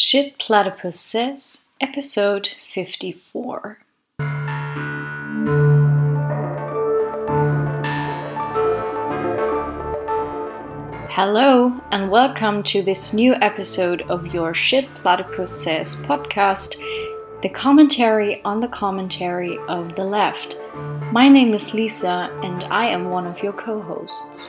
Shit Platypus Says, Episode 54. Hello, and welcome to this new episode of your Shit Platypus Says podcast, the commentary on the commentary of the left. My name is Lisa, and I am one of your co hosts.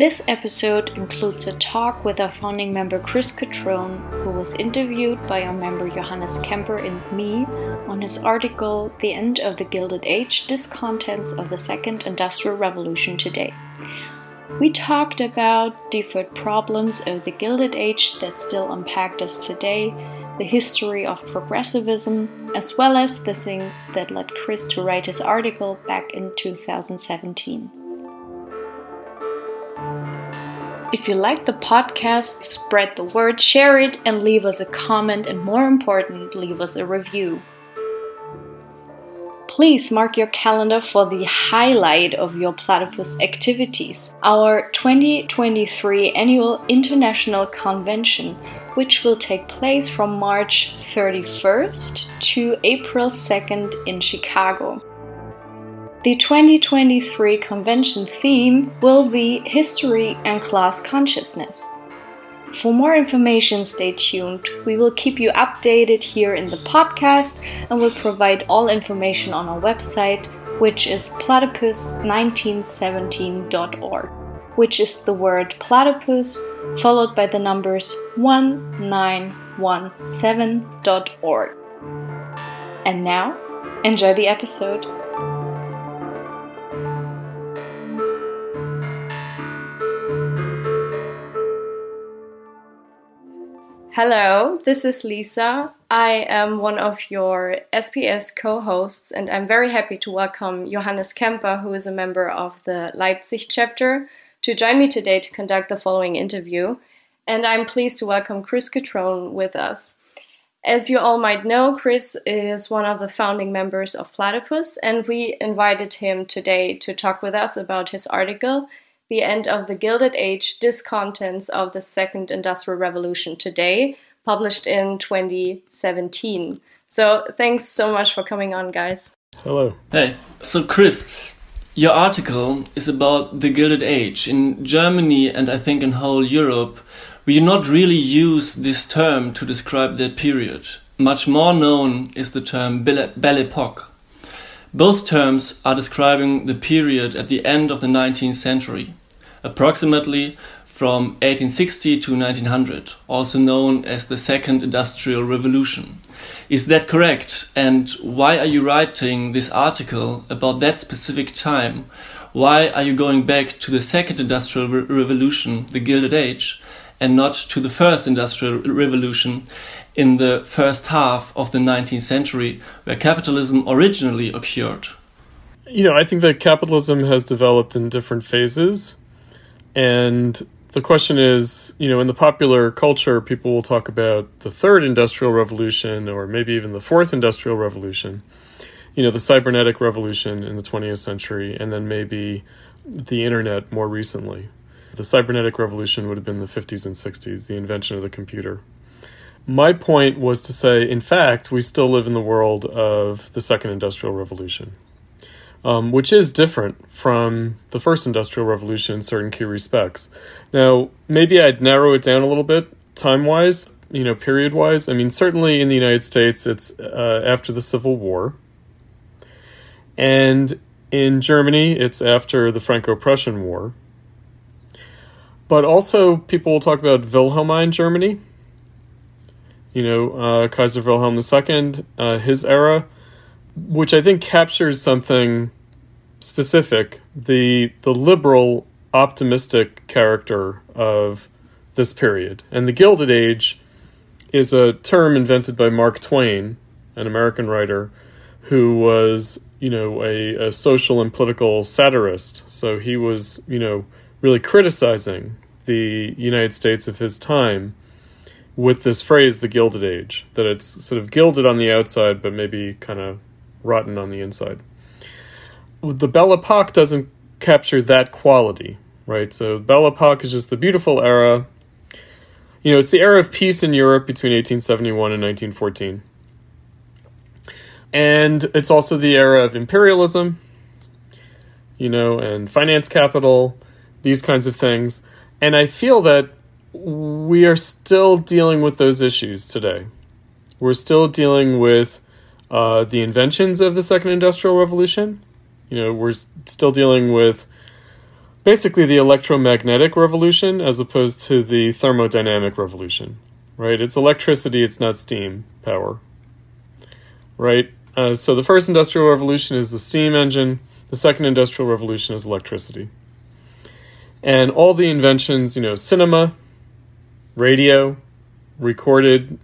This episode includes a talk with our founding member Chris Cutrone, who was interviewed by our member Johannes Kemper and me on his article The End of the Gilded Age Discontents of the Second Industrial Revolution Today. We talked about different problems of the Gilded Age that still impact us today, the history of progressivism, as well as the things that led Chris to write his article back in 2017. If you like the podcast, spread the word, share it, and leave us a comment, and more important, leave us a review. Please mark your calendar for the highlight of your platypus activities, our 2023 annual international convention, which will take place from March 31st to April 2nd in Chicago. The 2023 convention theme will be History and Class Consciousness. For more information, stay tuned. We will keep you updated here in the podcast and will provide all information on our website, which is platypus1917.org, which is the word platypus followed by the numbers 1917.org. And now, enjoy the episode. Hello, this is Lisa. I am one of your SPS co hosts, and I'm very happy to welcome Johannes Kemper, who is a member of the Leipzig chapter, to join me today to conduct the following interview. And I'm pleased to welcome Chris Cutrone with us. As you all might know, Chris is one of the founding members of Platypus, and we invited him today to talk with us about his article the End of the Gilded Age Discontents of the Second Industrial Revolution Today, published in 2017. So, thanks so much for coming on, guys. Hello. Hey. So, Chris, your article is about the Gilded Age. In Germany and I think in whole Europe, we do not really use this term to describe that period. Much more known is the term Belle Epoque. Both terms are describing the period at the end of the 19th century approximately from 1860 to 1900, also known as the Second Industrial Revolution. Is that correct? And why are you writing this article about that specific time? Why are you going back to the Second Industrial Re Revolution, the Gilded Age, and not to the First Industrial Revolution in the first half of the 19th century, where capitalism originally occurred? You know, I think that capitalism has developed in different phases and the question is, you know, in the popular culture, people will talk about the third industrial revolution or maybe even the fourth industrial revolution, you know, the cybernetic revolution in the 20th century, and then maybe the internet more recently. The cybernetic revolution would have been the 50s and 60s, the invention of the computer. My point was to say, in fact, we still live in the world of the second industrial revolution um, which is different from the first industrial revolution in certain key respects. Now, maybe I'd narrow it down a little bit time wise, you know, period wise. I mean, certainly in the United States, it's uh, after the Civil War. And in Germany, it's after the Franco Prussian War. But also, people will talk about Wilhelmine Germany. You know, uh, Kaiser Wilhelm II, uh, his era which I think captures something specific the the liberal optimistic character of this period. And the Gilded Age is a term invented by Mark Twain, an American writer who was, you know, a, a social and political satirist. So he was, you know, really criticizing the United States of his time with this phrase, the Gilded Age, that it's sort of gilded on the outside, but maybe kind of rotten on the inside. The Belle Epoque doesn't capture that quality, right? So Belle Epoque is just the beautiful era. you know, it's the era of peace in Europe between 1871 and 1914. And it's also the era of imperialism, you know, and finance capital, these kinds of things. And I feel that we are still dealing with those issues today. We're still dealing with uh, the inventions of the Second Industrial Revolution. You know, we're still dealing with basically the electromagnetic revolution as opposed to the thermodynamic revolution, right? It's electricity, it's not steam power, right? Uh, so the first industrial revolution is the steam engine, the second industrial revolution is electricity. And all the inventions, you know, cinema, radio, recorded,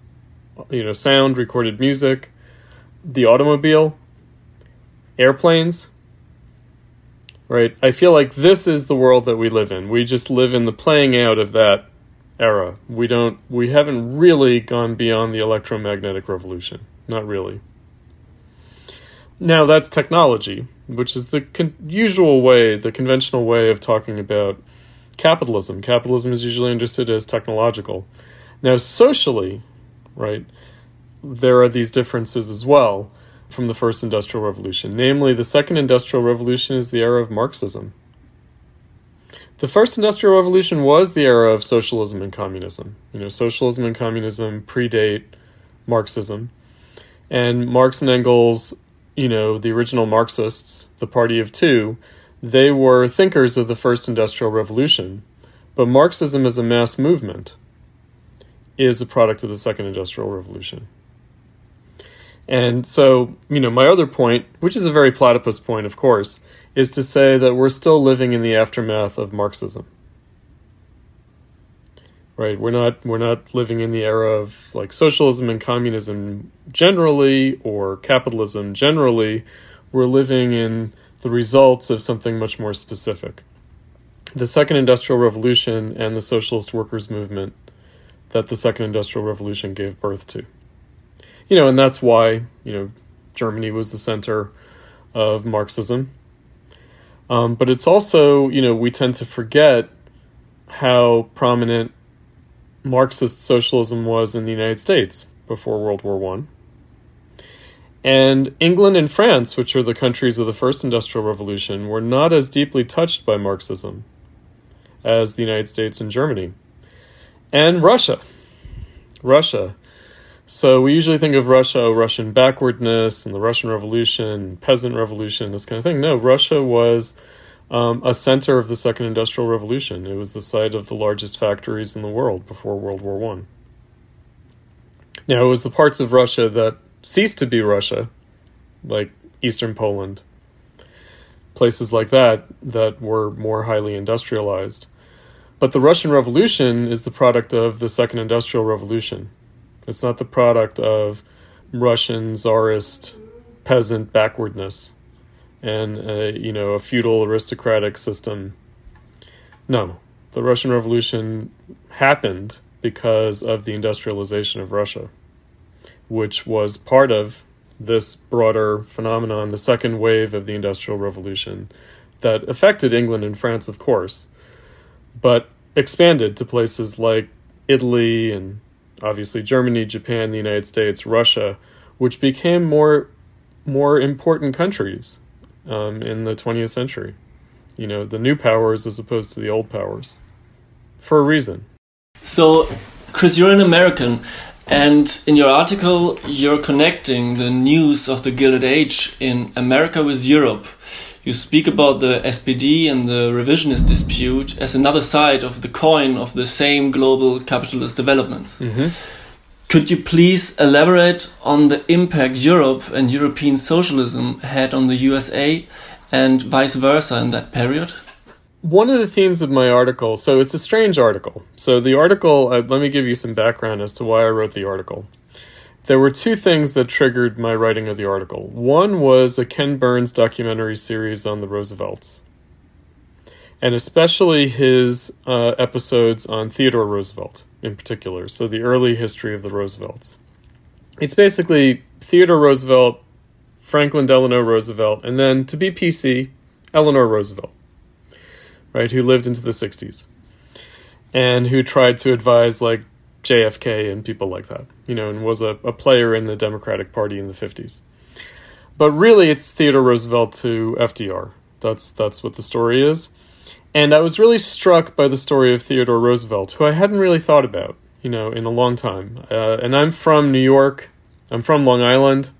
you know, sound, recorded music, the automobile, airplanes, right? I feel like this is the world that we live in. We just live in the playing out of that era. We don't we haven't really gone beyond the electromagnetic revolution. Not really. Now that's technology, which is the con- usual way, the conventional way of talking about capitalism. Capitalism is usually understood as technological. Now socially, right? There are these differences as well from the first industrial revolution. Namely, the second industrial revolution is the era of Marxism. The first industrial revolution was the era of socialism and communism. You know, socialism and communism predate Marxism. And Marx and Engels, you know, the original Marxists, the party of two, they were thinkers of the first industrial revolution. But Marxism as a mass movement is a product of the second industrial revolution. And so, you know, my other point, which is a very platypus point, of course, is to say that we're still living in the aftermath of Marxism. Right? We're not we're not living in the era of like socialism and communism generally or capitalism generally. We're living in the results of something much more specific. The second industrial revolution and the socialist workers movement that the second industrial revolution gave birth to you know, and that's why you know Germany was the center of Marxism. Um, but it's also you know we tend to forget how prominent Marxist socialism was in the United States before World War One. And England and France, which are the countries of the first industrial revolution, were not as deeply touched by Marxism as the United States and Germany. And Russia. Russia so we usually think of Russia, Russian backwardness, and the Russian Revolution, peasant revolution, this kind of thing. No, Russia was um, a center of the Second Industrial Revolution. It was the site of the largest factories in the world before World War One. Now it was the parts of Russia that ceased to be Russia, like Eastern Poland, places like that that were more highly industrialized. But the Russian Revolution is the product of the Second Industrial Revolution it's not the product of Russian czarist peasant backwardness and uh, you know a feudal aristocratic system. No, the Russian Revolution happened because of the industrialization of Russia, which was part of this broader phenomenon, the second wave of the Industrial Revolution, that affected England and France, of course, but expanded to places like Italy and obviously Germany, Japan, the United States, Russia, which became more more important countries um, in the 20th century. You know, the new powers as opposed to the old powers, for a reason. So, Chris, you're an American, and in your article, you're connecting the news of the Gilded Age in America with Europe you speak about the SPD and the revisionist dispute as another side of the coin of the same global capitalist developments. Mm -hmm. Could you please elaborate on the impact Europe and European socialism had on the USA and vice versa in that period? One of the themes of my article, so it's a strange article. So, the article, uh, let me give you some background as to why I wrote the article there were two things that triggered my writing of the article. One was a Ken Burns documentary series on the Roosevelts, and especially his uh, episodes on Theodore Roosevelt in particular, so the early history of the Roosevelts. It's basically Theodore Roosevelt, Franklin Delano Roosevelt, and then to be PC, Eleanor Roosevelt, right, who lived into the 60s and who tried to advise like JFK and people like that, you know, and was a, a player in the Democratic Party in the 50s. But really, it's Theodore Roosevelt to FDR. That's that's what the story is. And I was really struck by the story of Theodore Roosevelt, who I hadn't really thought about, you know, in a long time. Uh, and I'm from New York. I'm from Long Island.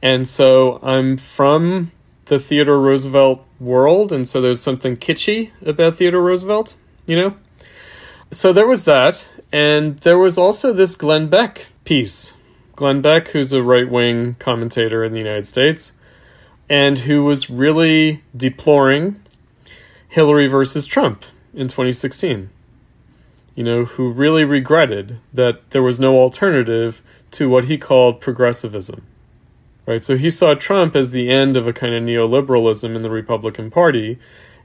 And so I'm from the Theodore Roosevelt world, and so there's something kitschy about Theodore Roosevelt, you know? So there was that, and there was also this Glenn Beck piece. Glenn Beck, who's a right wing commentator in the United States, and who was really deploring Hillary versus Trump in 2016. You know, who really regretted that there was no alternative to what he called progressivism. Right? So he saw Trump as the end of a kind of neoliberalism in the Republican Party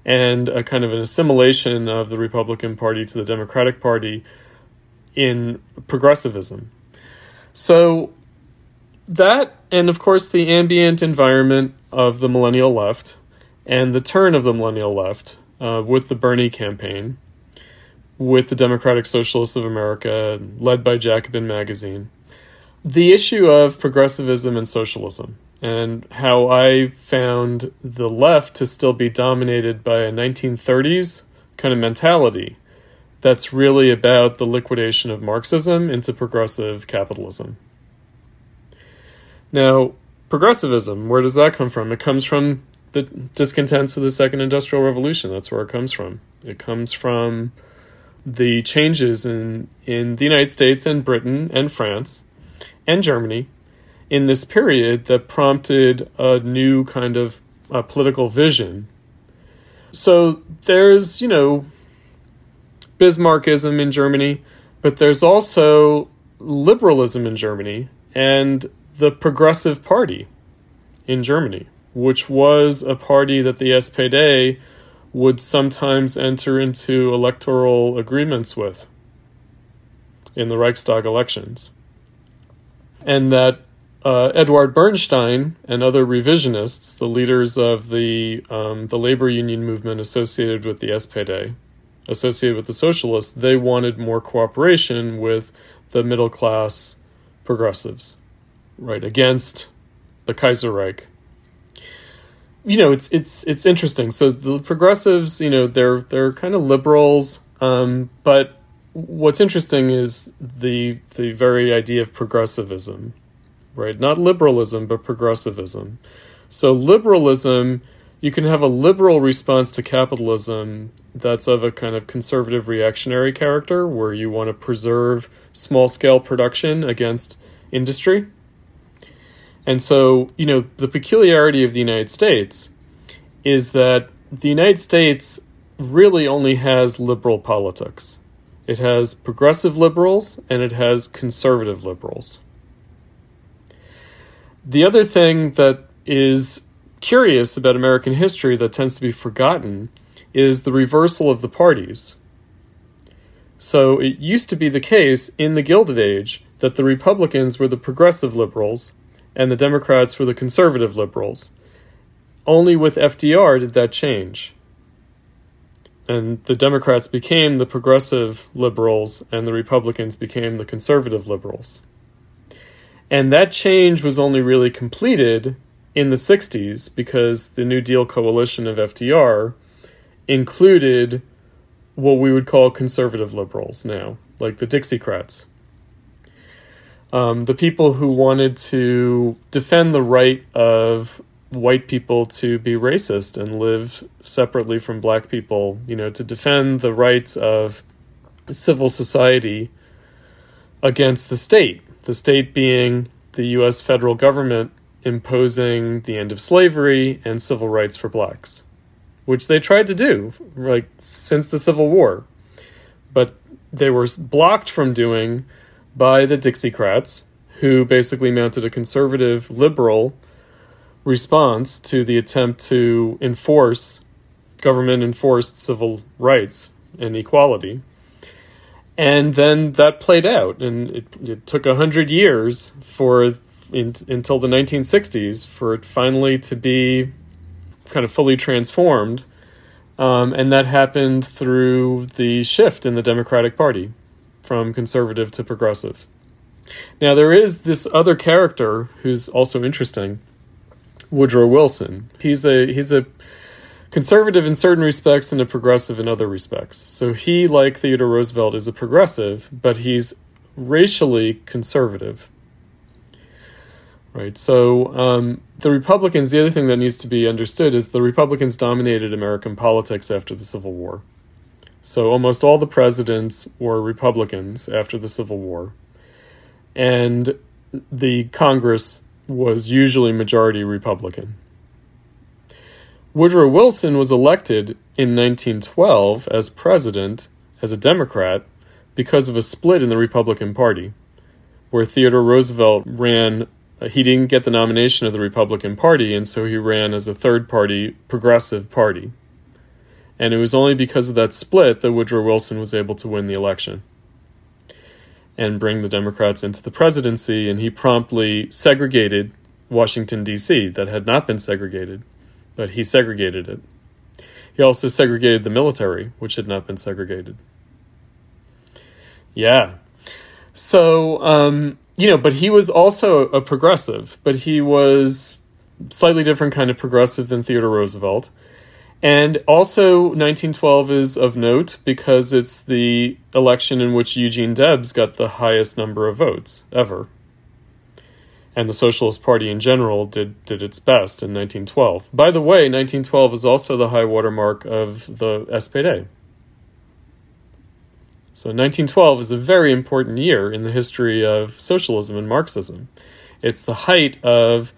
and a kind of an assimilation of the Republican Party to the Democratic Party in progressivism. So that, and of course, the ambient environment of the millennial left and the turn of the millennial left uh, with the Bernie campaign, with the Democratic Socialists of America, led by Jacobin Magazine. The issue of progressivism and socialism, and how I found the left to still be dominated by a 1930s kind of mentality that's really about the liquidation of Marxism into progressive capitalism. Now, progressivism, where does that come from? It comes from the discontents of the Second Industrial Revolution. That's where it comes from. It comes from the changes in, in the United States and Britain and France and Germany in this period that prompted a new kind of uh, political vision. So there's, you know, Bismarckism in Germany, but there's also liberalism in Germany and the Progressive Party in Germany, which was a party that the SPD would sometimes enter into electoral agreements with in the Reichstag elections. And that uh, Eduard Bernstein and other revisionists, the leaders of the um, the labor union movement associated with the SPD, associated with the socialists, they wanted more cooperation with the middle class progressives, right against the Kaiserreich. You know, it's it's it's interesting. So the progressives, you know, they're they're kind of liberals, um, but what's interesting is the the very idea of progressivism right? Not liberalism, but progressivism. So, liberalism, you can have a liberal response to capitalism that's of a kind of conservative reactionary character, where you want to preserve small scale production against industry. And so, you know, the peculiarity of the United States is that the United States really only has liberal politics. It has progressive liberals and it has conservative liberals. The other thing that is curious about American history that tends to be forgotten is the reversal of the parties. So it used to be the case in the Gilded Age that the Republicans were the progressive liberals and the Democrats were the conservative liberals. Only with FDR did that change. And the Democrats became the progressive liberals and the Republicans became the conservative liberals. And that change was only really completed in the 60s because the New Deal coalition of FDR included what we would call conservative liberals now, like the Dixiecrats. Um, the people who wanted to defend the right of white people to be racist and live separately from black people, you know, to defend the rights of civil society against the state the state being the U.S. federal government imposing the end of slavery and civil rights for blacks, which they tried to do like since the Civil War, but they were blocked from doing by the Dixiecrats, who basically mounted a conservative liberal response to the attempt to enforce government enforced civil rights and equality. And then that played out, and it, it took a hundred years for in, until the 1960s for it finally to be kind of fully transformed, um, and that happened through the shift in the Democratic Party. from conservative to progressive. Now, there is this other character who's also interesting Woodrow Wilson. He's a, he's a conservative in certain respects and a progressive in other respects. So he, like Theodore Roosevelt, is a progressive, but he's racially conservative. Right. So um, the Republicans, the other thing that needs to be understood is the Republicans dominated American politics after the Civil War. So almost all the presidents were Republicans after the Civil War. And the Congress was usually majority Republican. Woodrow Wilson was elected in 1912 as president as a Democrat because of a split in the Republican Party, where Theodore Roosevelt ran. He didn't get the nomination of the Republican Party, and so he ran as a third party progressive party. And it was only because of that split that Woodrow Wilson was able to win the election and bring the Democrats into the presidency, and he promptly segregated Washington, D.C., that had not been segregated, but he segregated it. He also segregated the military, which had not been segregated. Yeah. So, um, you know, but he was also a progressive, but he was slightly different kind of progressive than Theodore Roosevelt. And also, 1912 is of note because it's the election in which Eugene Debs got the highest number of votes ever. And the Socialist Party in general did, did its best in 1912. By the way, 1912 is also the high watermark of the SPD. So 1912 is a very important year in the history of socialism and Marxism. It's the height of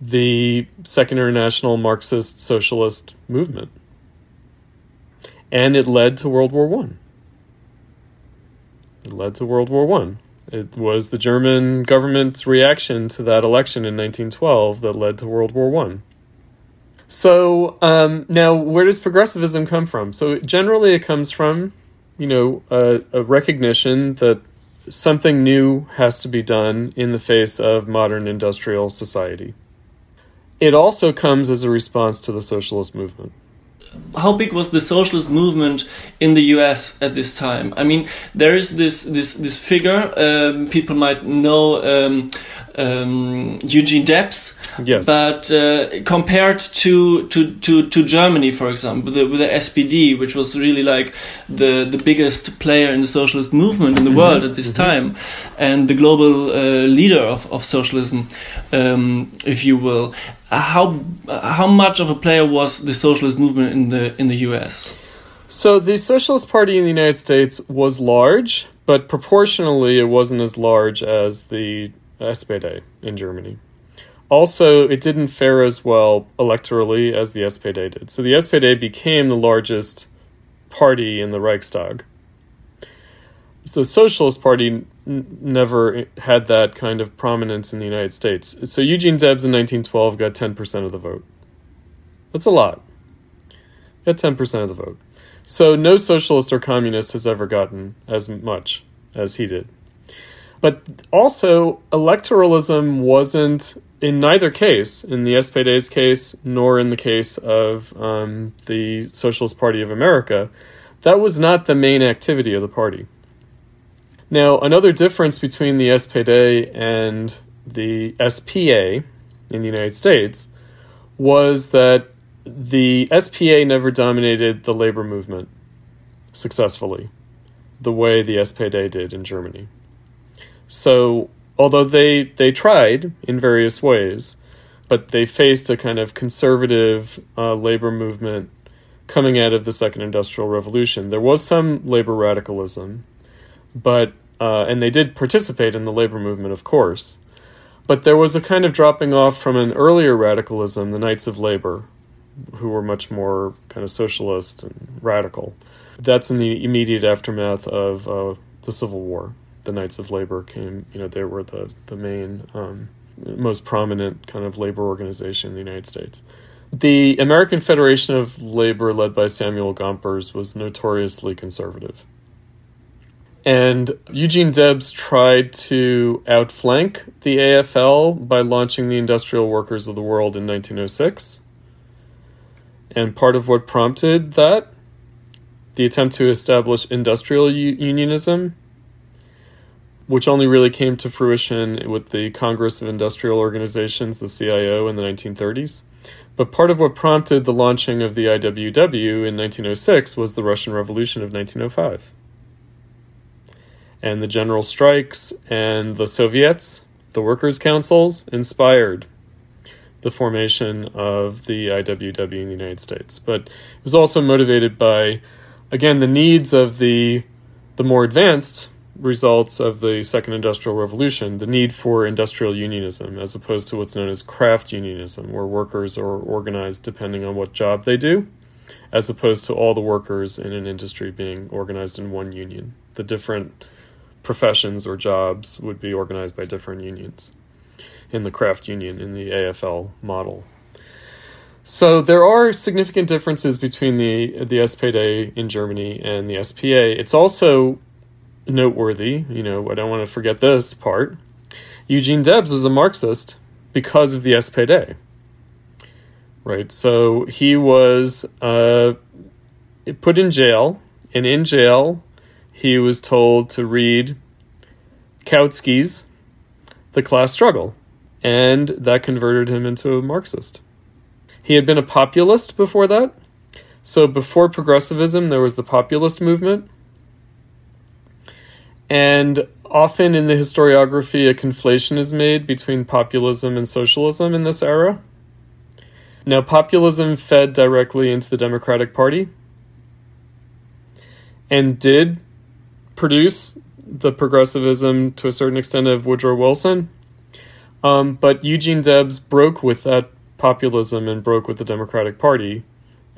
the Second International Marxist Socialist movement. And it led to World War One. It led to World War One. It was the German government's reaction to that election in 1912 that led to World War One. So um, now, where does progressivism come from? So generally, it comes from you know, a, a recognition that something new has to be done in the face of modern industrial society. It also comes as a response to the socialist movement how big was the socialist movement in the U.S. at this time? I mean, there is this this this figure. Um, people might know um, um, Eugene Debs. Yes. But uh, compared to, to, to, to Germany, for example, with the, with the SPD, which was really like the the biggest player in the socialist movement in the mm -hmm. world at this mm -hmm. time, and the global uh, leader of of socialism, um, if you will, how how much of a player was the socialist movement in the in the U.S. So the Socialist Party in the United States was large, but proportionally, it wasn't as large as the SPD in Germany. Also, it didn't fare as well electorally as the SPD did. So the SPD became the largest party in the Reichstag. The Socialist Party never had that kind of prominence in the United States. So Eugene Debs in 1912 got 10% of the vote. That's a lot. Got 10% of the vote. So no socialist or communist has ever gotten as much as he did. But also, electoralism wasn't, in neither case, in the SPD's case, nor in the case of um, the Socialist Party of America, that was not the main activity of the party. Now, another difference between the SPD and the SPA in the United States was that the SPA never dominated the labor movement successfully the way the SPD did in Germany. So, although they they tried in various ways, but they faced a kind of conservative uh, labor movement coming out of the Second Industrial Revolution. There was some labor radicalism, but uh, and they did participate in the labor movement, of course. But there was a kind of dropping off from an earlier radicalism, the Knights of Labor, who were much more kind of socialist and radical. That's in the immediate aftermath of uh, the Civil War. The Knights of Labor came, you know, they were the, the main, um, most prominent kind of labor organization in the United States. The American Federation of Labor, led by Samuel Gompers, was notoriously conservative. And Eugene Debs tried to outflank the AFL by launching the Industrial Workers of the World in 1906. And part of what prompted that, the attempt to establish industrial unionism, which only really came to fruition with the Congress of Industrial Organizations, the CIO, in the 1930s. But part of what prompted the launching of the IWW in 1906 was the Russian Revolution of 1905. And the general strikes and the Soviets, the workers' councils, inspired the formation of the IWW in the United States. But it was also motivated by, again, the needs of the the more advanced results of the second industrial revolution the need for industrial unionism as opposed to what's known as craft unionism where workers are organized depending on what job they do as opposed to all the workers in an industry being organized in one union the different professions or jobs would be organized by different unions in the craft union in the AFL model so there are significant differences between the the SPD in Germany and the SPA. It's also noteworthy, you know, I don't want to forget this part. Eugene Debs was a Marxist because of the SPD. Right? So he was uh, put in jail, and in jail, he was told to read Kautsky's The Class Struggle, and that converted him into a Marxist. He had been a populist before that. So before progressivism, there was the populist movement and often in the historiography, a conflation is made between populism and socialism in this era. Now, populism fed directly into the Democratic Party and did produce the progressivism to a certain extent of Woodrow Wilson. Um, but Eugene Debs broke with that populism and broke with the Democratic Party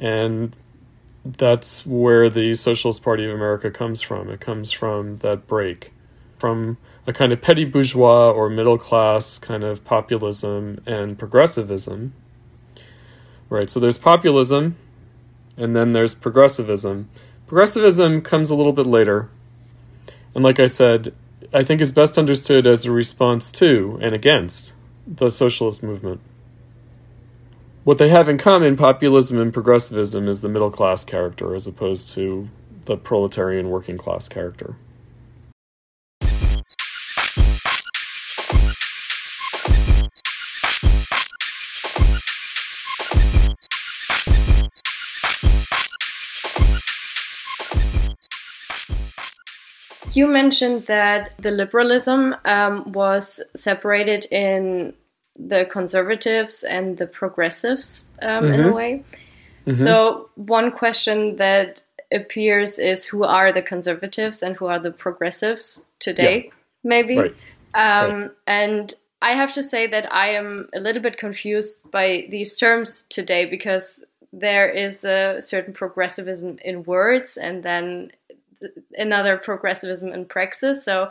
and that's where the Socialist Party of America comes from. It comes from that break, from a kind of petty bourgeois or middle class kind of populism and progressivism. Right, so there's populism, and then there's progressivism. Progressivism comes a little bit later, and like I said, I think is best understood as a response to and against the socialist movement. What they have in common, populism and progressivism, is the middle class character as opposed to the proletarian working class character. You mentioned that the liberalism um, was separated in the conservatives and the progressives um, mm-hmm. in a mm-hmm. way. Mm-hmm. So, one question that appears is who are the conservatives and who are the progressives today, yeah. maybe? Right. Um, right. And I have to say that I am a little bit confused by these terms today because there is a certain progressivism in words and then another progressivism in praxis. So,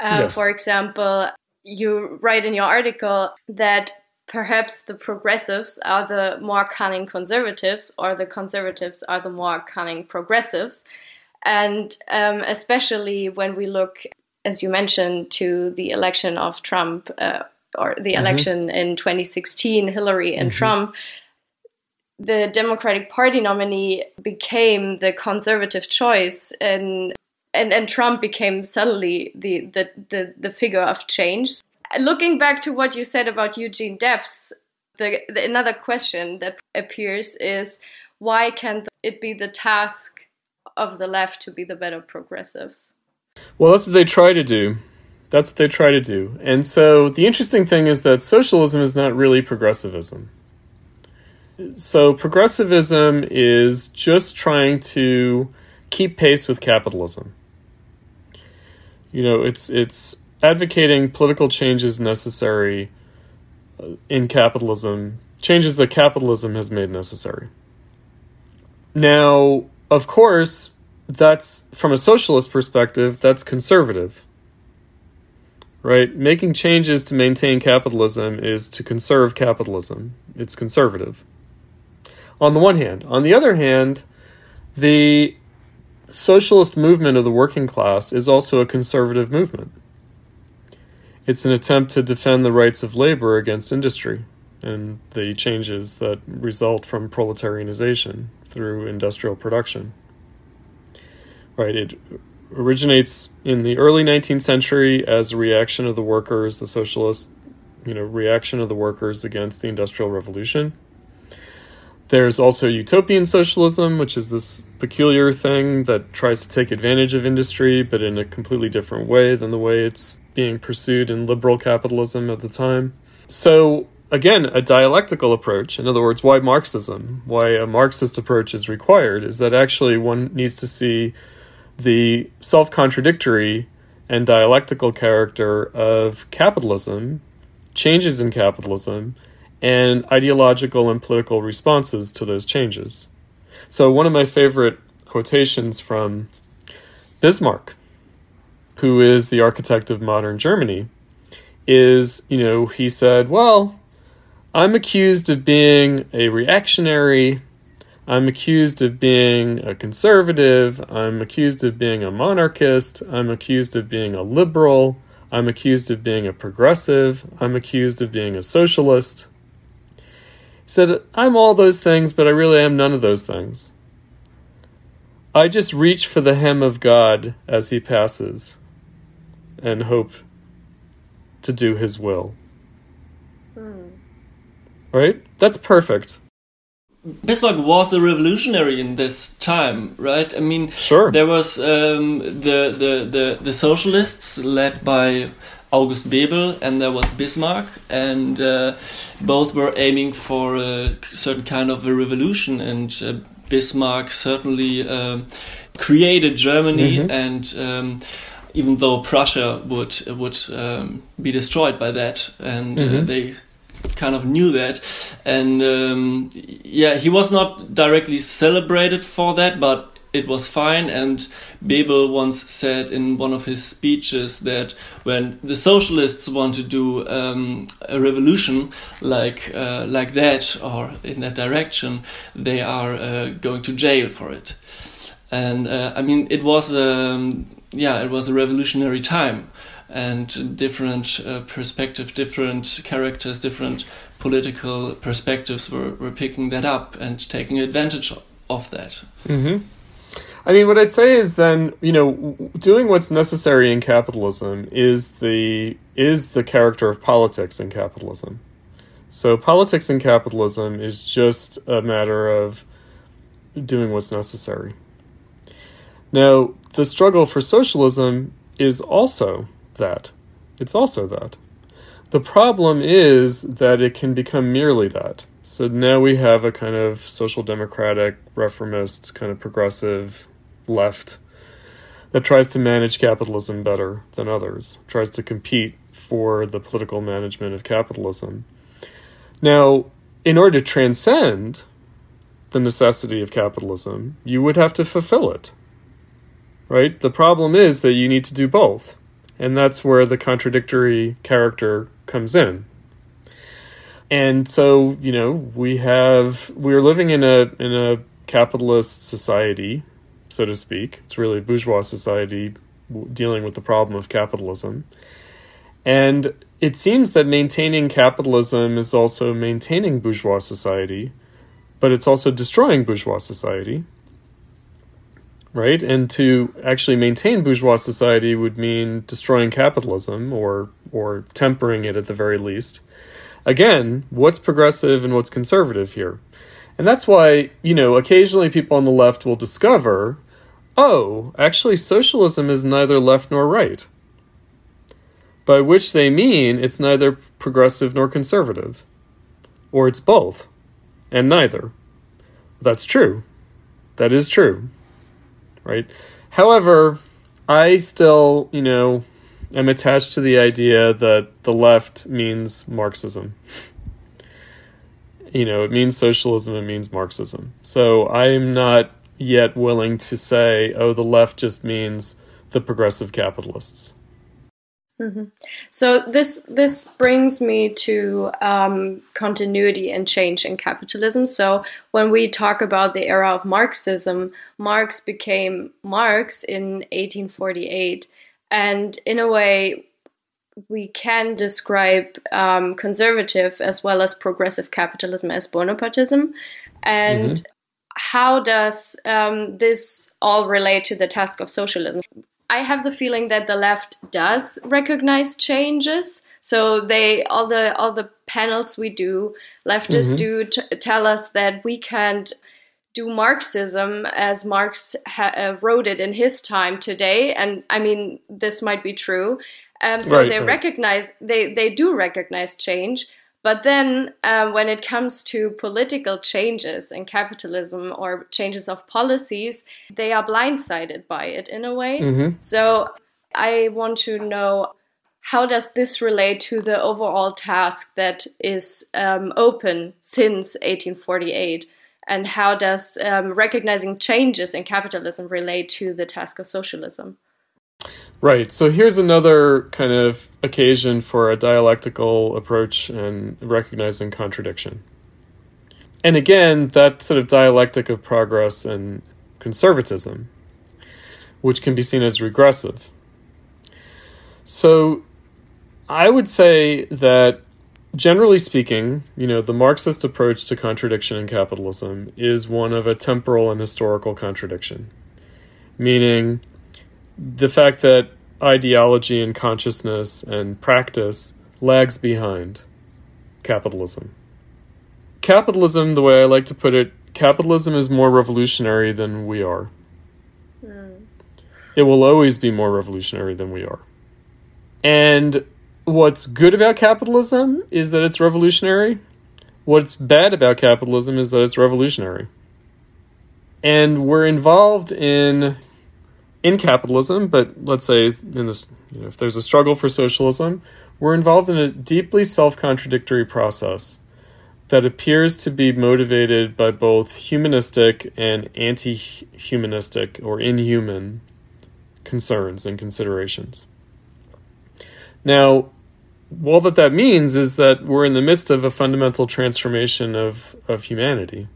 uh, yes. for example, you write in your article that perhaps the progressives are the more cunning conservatives, or the conservatives are the more cunning progressives. And um, especially when we look, as you mentioned, to the election of Trump uh, or the mm-hmm. election in 2016, Hillary and mm-hmm. Trump, the Democratic Party nominee became the conservative choice and and and Trump became suddenly the the the, the figure of change. Looking back to what you said about Eugene Debs, the, the another question that appears is why can't it be the task of the left to be the better progressives? Well, that's what they try to do. That's what they try to do. And so the interesting thing is that socialism is not really progressivism. So progressivism is just trying to keep pace with capitalism you know, it's it's advocating political changes necessary uh, in capitalism, changes that capitalism has made necessary. Now, of course, that's from a socialist perspective, that's conservative. Right? Making changes to maintain capitalism is to conserve capitalism. It's conservative. On the one hand. On the other hand, the socialist movement of the working class is also a conservative movement. It's an attempt to defend the rights of labor against industry and the changes that result from proletarianization through industrial production. Right, it originates in the early 19th century as a reaction of the workers, the socialist, you know, reaction of the workers against the Industrial Revolution. There's also utopian socialism, which is this peculiar thing that tries to take advantage of industry, but in a completely different way than the way it's being pursued in liberal capitalism at the time. So, again, a dialectical approach, in other words, why Marxism, why a Marxist approach is required, is that actually one needs to see the self contradictory and dialectical character of capitalism, changes in capitalism, and ideological and political responses to those changes. So, one of my favorite quotations from Bismarck, who is the architect of modern Germany, is you know, he said, Well, I'm accused of being a reactionary. I'm accused of being a conservative. I'm accused of being a monarchist. I'm accused of being a liberal. I'm accused of being a progressive. I'm accused of being a socialist said, I'm all those things, but I really am none of those things. I just reach for the hem of God as he passes and hope to do his will. Mm. Right? That's perfect. Bismarck was a revolutionary in this time, right? I mean, sure. There was um, the, the, the the socialists led by August Bebel and there was Bismarck, and uh, both were aiming for a certain kind of a revolution. And uh, Bismarck certainly uh, created Germany, mm -hmm. and um, even though Prussia would would um, be destroyed by that, and mm -hmm. they kind of knew that and um, yeah he was not directly celebrated for that but it was fine. And Bebel once said in one of his speeches that when the socialists want to do um, a revolution like uh, like that or in that direction, they are uh, going to jail for it. And uh, I mean, it was a um, yeah, it was a revolutionary time, and different uh, perspective, different characters, different political perspectives were, were picking that up and taking advantage of that. Mm-hmm. I mean, what I'd say is then, you know, doing what's necessary in capitalism is the is the character of politics in capitalism. So politics in capitalism is just a matter of doing what's necessary. Now, the struggle for socialism is also that. It's also that. The problem is that it can become merely that. So now we have a kind of social democratic, reformist, kind of progressive left that tries to manage capitalism better than others, tries to compete for the political management of capitalism. Now, in order to transcend the necessity of capitalism, you would have to fulfill it. Right? The problem is that you need to do both. And that's where the contradictory character comes in. And so, you know, we have we're living in a in a capitalist society so to speak. It's really bourgeois society dealing with the problem of capitalism. And it seems that maintaining capitalism is also maintaining bourgeois society, but it's also destroying bourgeois society. Right? And to actually maintain bourgeois society would mean destroying capitalism or or tempering it at the very least. Again, what's progressive and what's conservative here? And that's why, you know, occasionally people on the left will discover, oh, actually, socialism is neither left nor right. By which they mean it's neither progressive nor conservative. Or it's both, and neither. That's true. That is true. Right? However, I still, you know, am attached to the idea that the left means Marxism you know, it means socialism, it means Marxism. So I'm not yet willing to say, oh, the left just means the progressive capitalists. Mm-hmm. So this this brings me to um, continuity and change in capitalism. So when we talk about the era of Marxism, Marx became Marx in 1848, and in a way, we can describe um, conservative as well as progressive capitalism as Bonapartism. And mm-hmm. how does um, this all relate to the task of socialism? I have the feeling that the left does recognize changes. So they all the all the panels we do, leftists mm-hmm. do t- tell us that we can't do Marxism as Marx ha- uh, wrote it in his time today. And I mean, this might be true. Um, so right, they right. recognize they they do recognize change, but then um, when it comes to political changes in capitalism or changes of policies, they are blindsided by it in a way. Mm-hmm. So I want to know how does this relate to the overall task that is um, open since 1848? And how does um, recognizing changes in capitalism relate to the task of socialism? Right. So here's another kind of occasion for a dialectical approach and recognizing contradiction. And again, that sort of dialectic of progress and conservatism, which can be seen as regressive. So I would say that generally speaking, you know, the Marxist approach to contradiction in capitalism is one of a temporal and historical contradiction, meaning the fact that ideology and consciousness and practice lags behind capitalism. Capitalism, the way I like to put it, capitalism is more revolutionary than we are. Mm. It will always be more revolutionary than we are. And what's good about capitalism is that it's revolutionary. What's bad about capitalism is that it's revolutionary. And we're involved in in capitalism, but let's say in this, you know, if there's a struggle for socialism, we're involved in a deeply self-contradictory process that appears to be motivated by both humanistic and anti-humanistic or inhuman concerns and considerations. Now, all that that means is that we're in the midst of a fundamental transformation of, of humanity.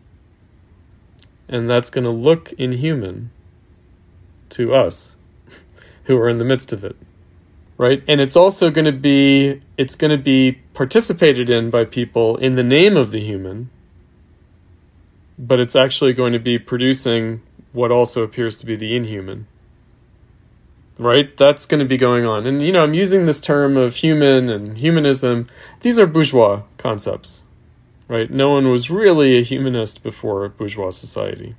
And that's going to look inhuman to us who are in the midst of it. Right? And it's also going to be it's going to be participated in by people in the name of the human but it's actually going to be producing what also appears to be the inhuman. Right? That's going to be going on. And you know i'm using this term of human and humanism. These are bourgeois concepts. Right? No one was really a humanist before bourgeois society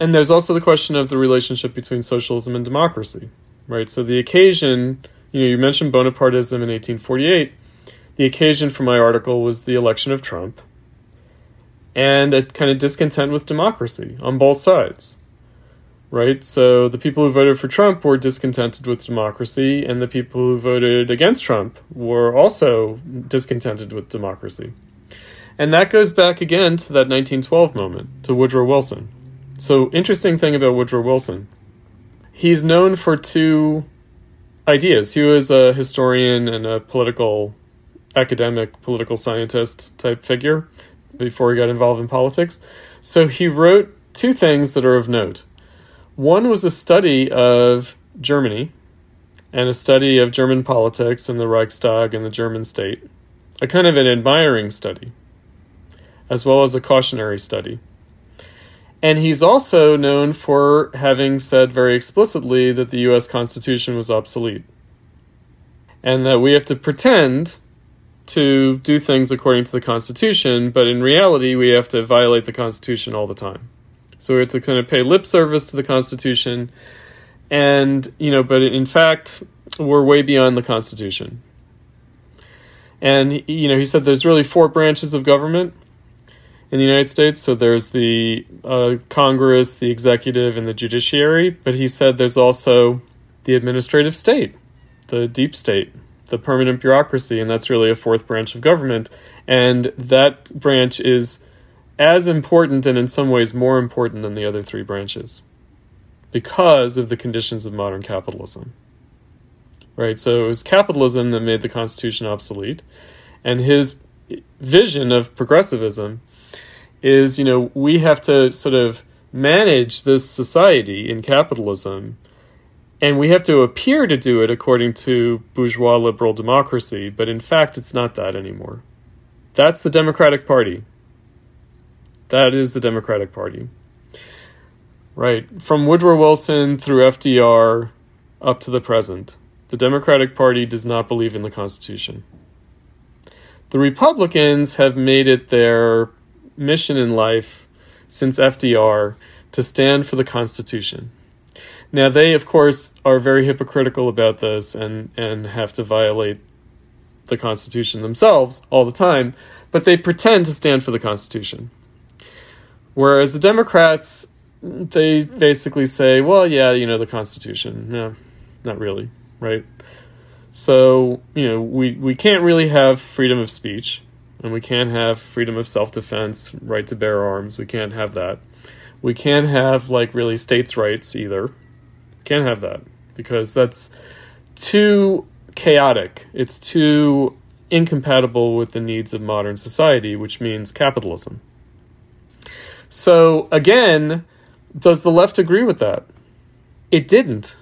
and there's also the question of the relationship between socialism and democracy, right? So the occasion, you know, you mentioned Bonapartism in 1848. The occasion for my article was the election of Trump and a kind of discontent with democracy on both sides, right? So the people who voted for Trump were discontented with democracy, and the people who voted against Trump were also discontented with democracy. And that goes back again to that 1912 moment, to Woodrow Wilson, so, interesting thing about Woodrow Wilson. He's known for two ideas. He was a historian and a political academic, political scientist type figure before he got involved in politics. So, he wrote two things that are of note. One was a study of Germany and a study of German politics and the Reichstag and the German state, a kind of an admiring study, as well as a cautionary study. And he's also known for having said very explicitly that the US Constitution was obsolete. And that we have to pretend to do things according to the Constitution, but in reality, we have to violate the Constitution all the time. So we have to kind of pay lip service to the Constitution. And, you know, but in fact, we're way beyond the Constitution. And, you know, he said there's really four branches of government in the United States. So there's the uh, Congress, the executive, and the judiciary. But he said there's also the administrative state, the deep state, the permanent bureaucracy, and that's really a fourth branch of government. And that branch is as important and in some ways more important than the other three branches because of the conditions of modern capitalism. Right? So it was capitalism that made the Constitution obsolete. And his vision of progressivism is you know we have to sort of manage this society in capitalism and we have to appear to do it according to bourgeois liberal democracy but in fact it's not that anymore. That's the democratic party. That is the democratic party. Right. From woodrow wilson through fdr up to the present, the Democratic Party does not believe in the Constitution. The Republicans have made it their mission in life since FDR to stand for the Constitution. Now, they, of course, are very hypocritical about this and, and have to violate the Constitution themselves all the time, but they pretend to stand for the Constitution. Whereas the Democrats, they basically say, well, yeah, you know, the Constitution. No, not really, right? So, you know, we, we can't really have freedom of speech, and we can't have freedom of self defense, right to bear arms. We can't have that. We can't have, like, really states' rights either. Can't have that because that's too chaotic. It's too incompatible with the needs of modern society, which means capitalism. So, again, does the left agree with that? It didn't.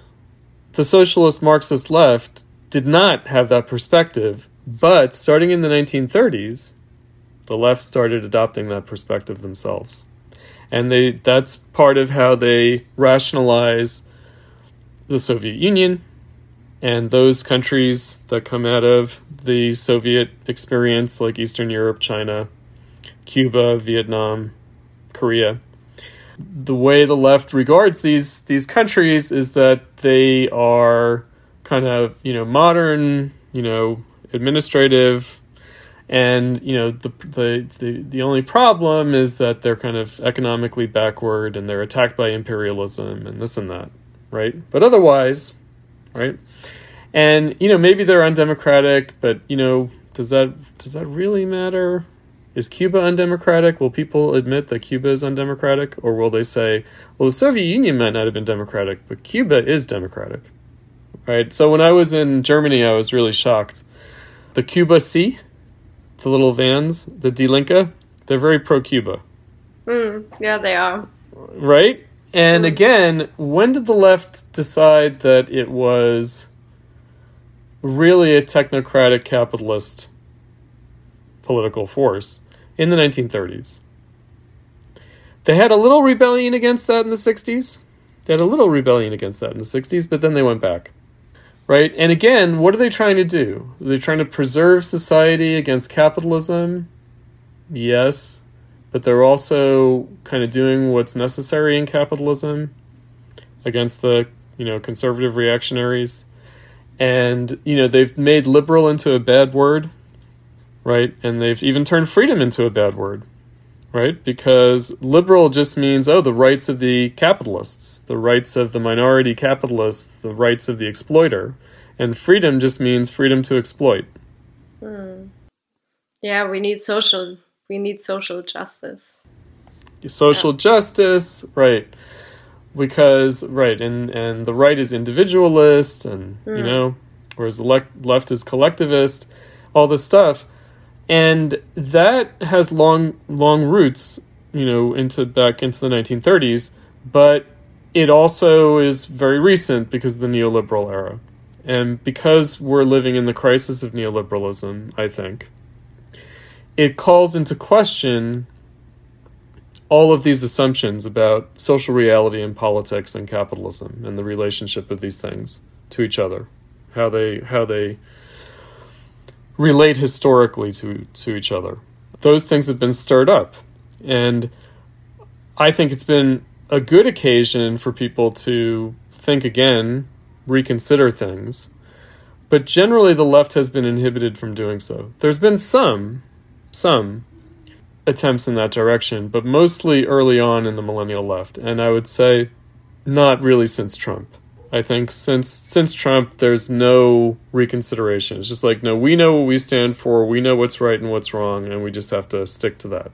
The socialist Marxist left did not have that perspective, but starting in the 1930s, the left started adopting that perspective themselves. And they that's part of how they rationalize the Soviet Union and those countries that come out of the Soviet experience, like Eastern Europe, China, Cuba, Vietnam, Korea. The way the left regards these these countries is that they are kind of you know modern, you know administrative, and you know the the the, the only problem is that they're kind of economically backward and they're attacked by imperialism and this and that, right? But otherwise, right? And you know, maybe they're undemocratic, but you know, does that does that really matter? Is Cuba undemocratic? Will people admit that Cuba is undemocratic, or will they say, "Well, the Soviet Union might not have been democratic, but Cuba is democratic"? Right. So when I was in Germany, I was really shocked. The Cuba C, the little vans, the Die Linke, they're very pro-Cuba. Mm, yeah, they are. Right. And again, when did the left decide that it was really a technocratic capitalist political force in the 1930s. They had a little rebellion against that in the 60s. They had a little rebellion against that in the 60s, but then they went back. Right? And again, what are they trying to do? They're trying to preserve society against capitalism. Yes, but they're also kind of doing what's necessary in capitalism against the, you know, conservative reactionaries and you know they've made liberal into a bad word right and they've even turned freedom into a bad word right because liberal just means oh the rights of the capitalists the rights of the minority capitalists the rights of the exploiter and freedom just means freedom to exploit hmm. yeah we need social we need social justice social yeah. justice right because right and and the right is individualist and mm. you hmm. know whereas the le- left is collectivist all this stuff and that has long long roots you know into back into the 1930s but it also is very recent because of the neoliberal era. And because we're living in the crisis of neoliberalism i think it calls into question all of these assumptions about social reality and politics and capitalism and the relationship of these things to each other, how they how they relate historically to to each other. Those things have been stirred up, and I think it's been a good occasion for people to think again, reconsider things. But generally, the left has been inhibited from doing so. There's been some, some attempts in that direction, but mostly early on in the millennial left. And I would say not really since Trump. I think since since Trump there's no reconsideration. It's just like no, we know what we stand for, we know what's right and what's wrong, and we just have to stick to that.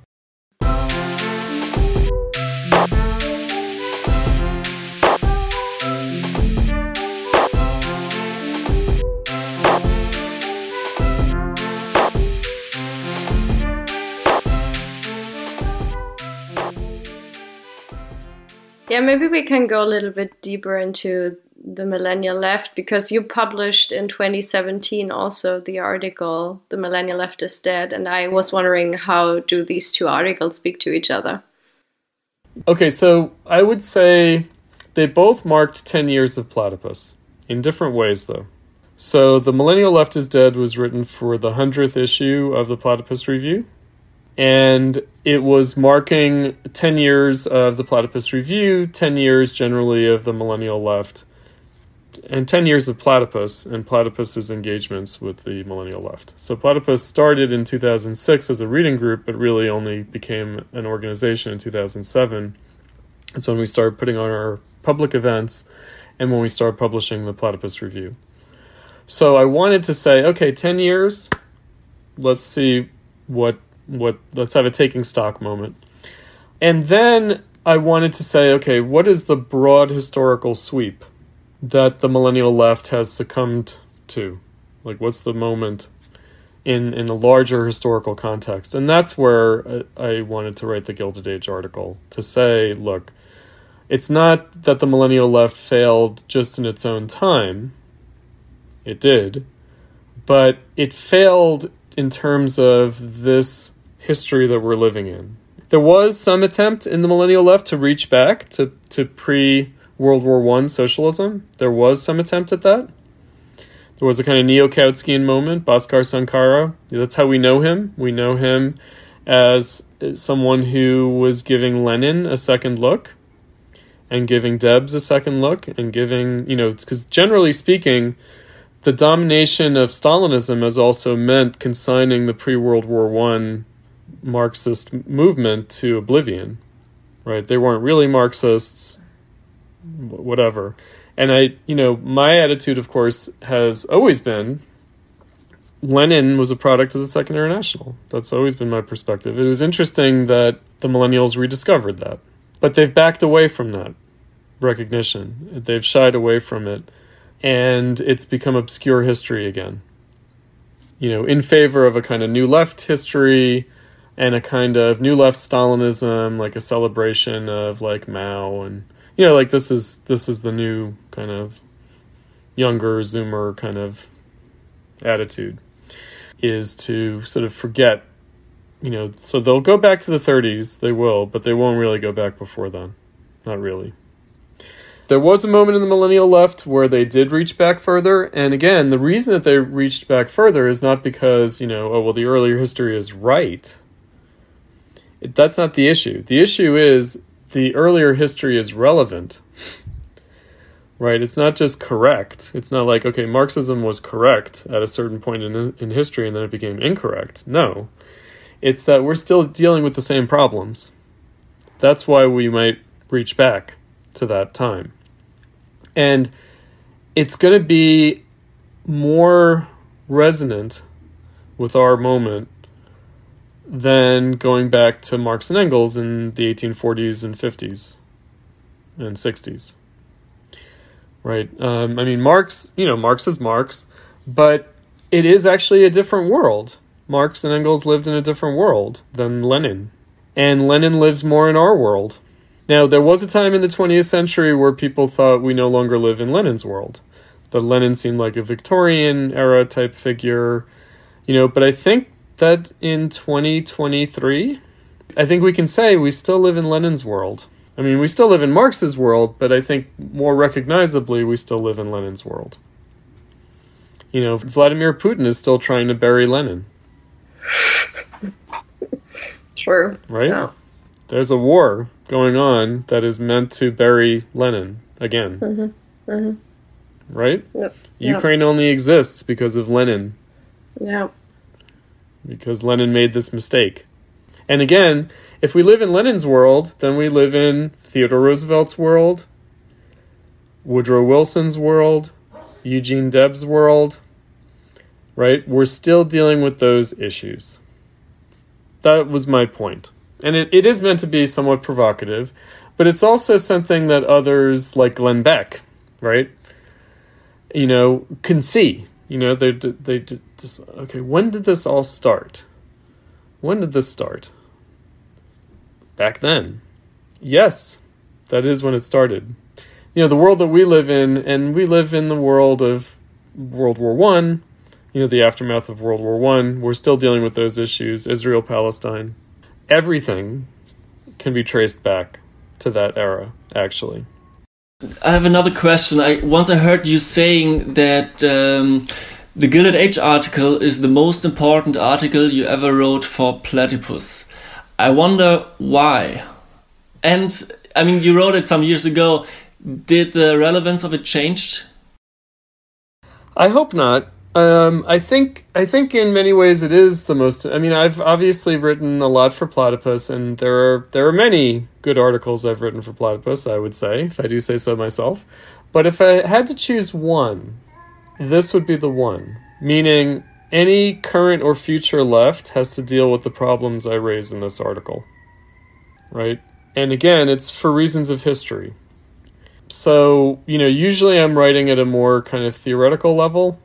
Yeah, maybe we can go a little bit deeper into the millennial left because you published in 2017 also the article the millennial left is dead and i was wondering how do these two articles speak to each other okay so i would say they both marked 10 years of platypus in different ways, though. So, The Millennial Left is Dead was written for the 100th issue of the Platypus Review. And it was marking 10 years of the Platypus Review, 10 years generally of the Millennial Left, and 10 years of Platypus and Platypus's engagements with the Millennial Left. So, Platypus started in 2006 as a reading group, but really only became an organization in 2007. It's when we started putting on our public events and when we started publishing the Platypus Review. So I wanted to say, okay, 10 years, let's see what what let's have a taking stock moment. And then I wanted to say, okay, what is the broad historical sweep that the millennial left has succumbed to? Like what's the moment in in a larger historical context? And that's where I wanted to write the Gilded Age article to say, look, it's not that the millennial left failed just in its own time it did. But it failed in terms of this history that we're living in. There was some attempt in the millennial left to reach back to, to pre World War One socialism. There was some attempt at that. There was a kind of neo Kautskian moment, Bhaskar Sankara. That's how we know him. We know him as someone who was giving Lenin a second look and giving Debs a second look and giving, you know, because generally speaking, the domination of Stalinism has also meant consigning the pre World War One Marxist movement to oblivion. Right? They weren't really Marxists, whatever. And I, you know, my attitude, of course, has always been Lenin was a product of the Second International. That's always been my perspective. It was interesting that the millennials rediscovered that, but they've backed away from that recognition. They've shied away from it and it's become obscure history again. You know, in favor of a kind of new left history and a kind of new left Stalinism, like a celebration of like Mao and you know, like this is this is the new kind of younger Zoomer kind of attitude is to sort of forget, you know, so they'll go back to the 30s, they will, but they won't really go back before then. Not really. There was a moment in the millennial left where they did reach back further, and again, the reason that they reached back further is not because, you know, oh, well, the earlier history is right. That's not the issue. The issue is the earlier history is relevant. Right? It's not just correct. It's not like, okay, Marxism was correct at a certain point in, in history and then it became incorrect. No. It's that we're still dealing with the same problems. That's why we might reach back to that time. And it's going to be more resonant with our moment than going back to Marx and Engels in the 1840s and 50s and 60s. Right? Um, I mean, Marx, you know, Marx is Marx, but it is actually a different world. Marx and Engels lived in a different world than Lenin. And Lenin lives more in our world. Now, there was a time in the 20th century where people thought we no longer live in Lenin's world. That Lenin seemed like a Victorian era type figure, you know, but I think that in 2023, I think we can say we still live in Lenin's world. I mean, we still live in Marx's world, but I think more recognizably, we still live in Lenin's world. You know, Vladimir Putin is still trying to bury Lenin. True. Right? Yeah. There's a war going on that is meant to bury Lenin again. Mm-hmm. Mm-hmm. Right? Yep. Ukraine yep. only exists because of Lenin. Yeah. Because Lenin made this mistake. And again, if we live in Lenin's world, then we live in Theodore Roosevelt's world, Woodrow Wilson's world, Eugene Debs' world, right? We're still dealing with those issues. That was my point and it, it is meant to be somewhat provocative, but it's also something that others like Glenn Beck, right? You know, can see. You know, they they just okay. When did this all start? When did this start? Back then, yes, that is when it started. You know, the world that we live in, and we live in the world of World War One. You know, the aftermath of World War One. We're still dealing with those issues. Israel, Palestine everything can be traced back to that era, actually. I have another question. I once I heard you saying that um, the Gilded Age article is the most important article you ever wrote for Platypus. I wonder why. And I mean, you wrote it some years ago. Did the relevance of it changed? I hope not. Um, I think I think in many ways it is the most. I mean, I've obviously written a lot for Platypus, and there are there are many good articles I've written for Platypus. I would say, if I do say so myself. But if I had to choose one, this would be the one, meaning any current or future left has to deal with the problems I raise in this article. Right? And again, it's for reasons of history. So, you know, usually I'm writing at a more kind of theoretical level,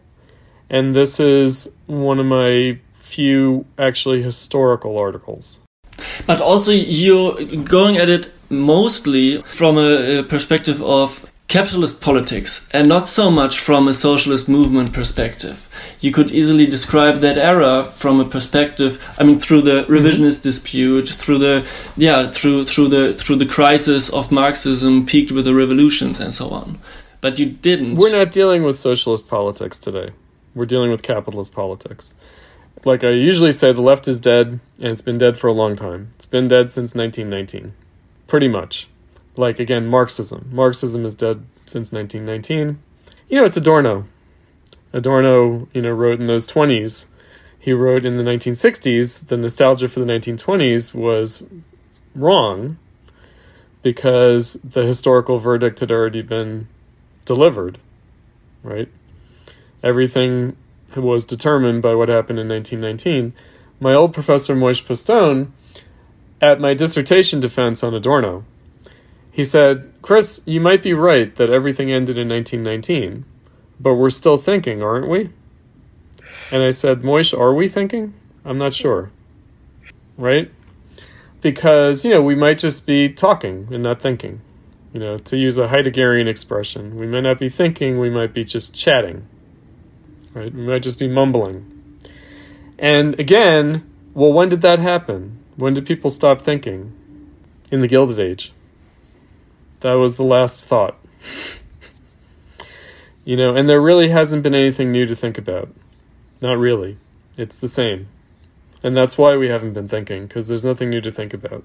and this is one of my few actually historical articles. But also, you're going at it mostly from a perspective of capitalist politics and not so much from a socialist movement perspective. You could easily describe that era from a perspective, I mean, through the mm-hmm. revisionist mm -hmm. dispute, through the, yeah, through, through the, through the crisis of Marxism peaked with the revolutions and so on. But you didn't. We're not dealing with socialist politics today. We're dealing with capitalist politics. Like I usually say, the left is dead, and it's been dead for a long time. It's been dead since 1919. Pretty much like again Marxism. Marxism is dead since 1919. You know, it's Adorno. Adorno, you know, wrote in those 20s. He wrote in the 1960s the nostalgia for the 1920s was wrong because the historical verdict had already been delivered, right? Everything was determined by what happened in 1919. My old professor Moishe Postone, at my dissertation defense on Adorno, he said, Chris, you might be right that everything ended in 1919, but we're still thinking, aren't we? And I said, Moish, are we thinking? I'm not sure. Right? Because, you know, we might just be talking and not thinking. You know, to use a Heideggerian expression, we might not be thinking, we might be just chatting. Right? We might just be mumbling. And again, well, when did that happen? When did people stop thinking? In the Gilded Age. That was the last thought. you know, and there really hasn't been anything new to think about. Not really. It's the same. And that's why we haven't been thinking, because there's nothing new to think about.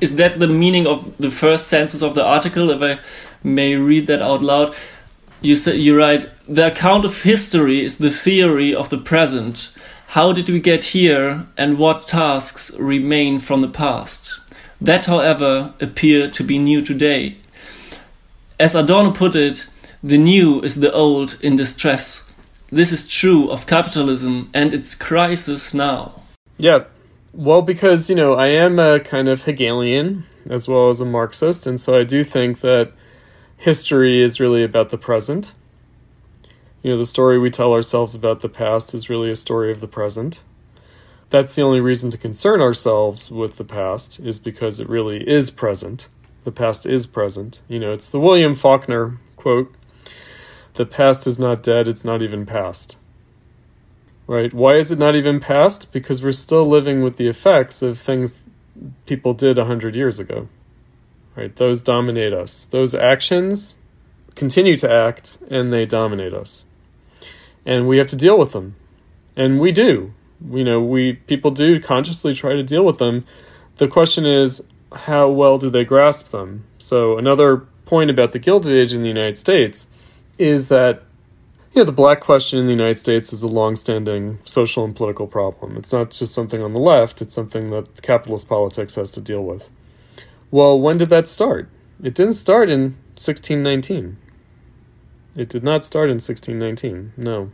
Is that the meaning of the first sentence of the article? If I may read that out loud. You say you write the account of history is the theory of the present. How did we get here and what tasks remain from the past? That, however, appear to be new today. As Adorno put it, the new is the old in distress. This is true of capitalism and its crisis now. Yeah, well, because, you know, I am a kind of Hegelian as well as a Marxist, and so I do think that history is really about the present. You know, the story we tell ourselves about the past is really a story of the present that's the only reason to concern ourselves with the past is because it really is present. The past is present. You know, it's the William Faulkner quote The past is not dead, it's not even past. Right? Why is it not even past? Because we're still living with the effects of things people did a hundred years ago. Right? Those dominate us. Those actions continue to act and they dominate us. And we have to deal with them. And we do you know we people do consciously try to deal with them the question is how well do they grasp them so another point about the gilded age in the united states is that you know the black question in the united states is a long-standing social and political problem it's not just something on the left it's something that capitalist politics has to deal with well when did that start it didn't start in 1619 it did not start in 1619 no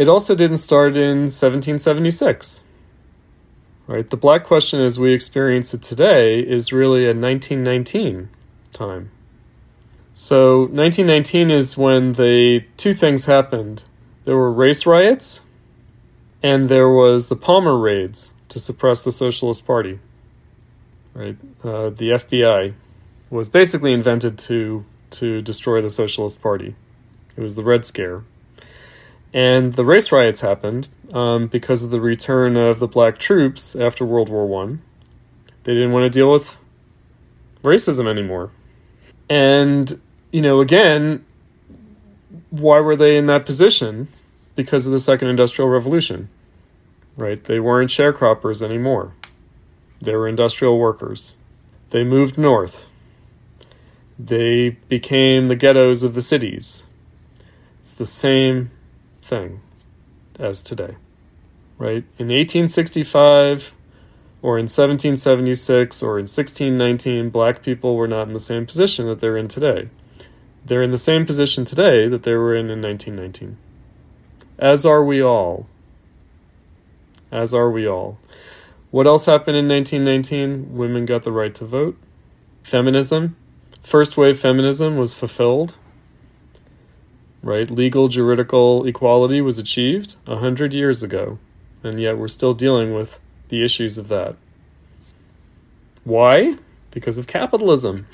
it also didn't start in 1776. Right? The black question as we experience it today is really a 1919 time. So 1919 is when the two things happened. There were race riots and there was the Palmer raids to suppress the Socialist Party. Right? Uh, the FBI was basically invented to to destroy the Socialist Party. It was the Red Scare. And the race riots happened um, because of the return of the black troops after World War One. They didn't want to deal with racism anymore. And, you know, again, why were they in that position? Because of the second industrial revolution, right? They weren't sharecroppers anymore. They were industrial workers. They moved north. They became the ghettos of the cities. It's the same thing as today, right? In 1865 or in 1776 or in 1619, black people were not in the same position that they're in today. They're in the same position today that they were in in 1919. As are we all. As are we all. What else happened in 1919? Women got the right to vote. Feminism. First wave feminism was fulfilled. Right? Legal juridical equality was achieved a hundred years ago. And yet we're still dealing with the issues of that. Why? Because of capitalism.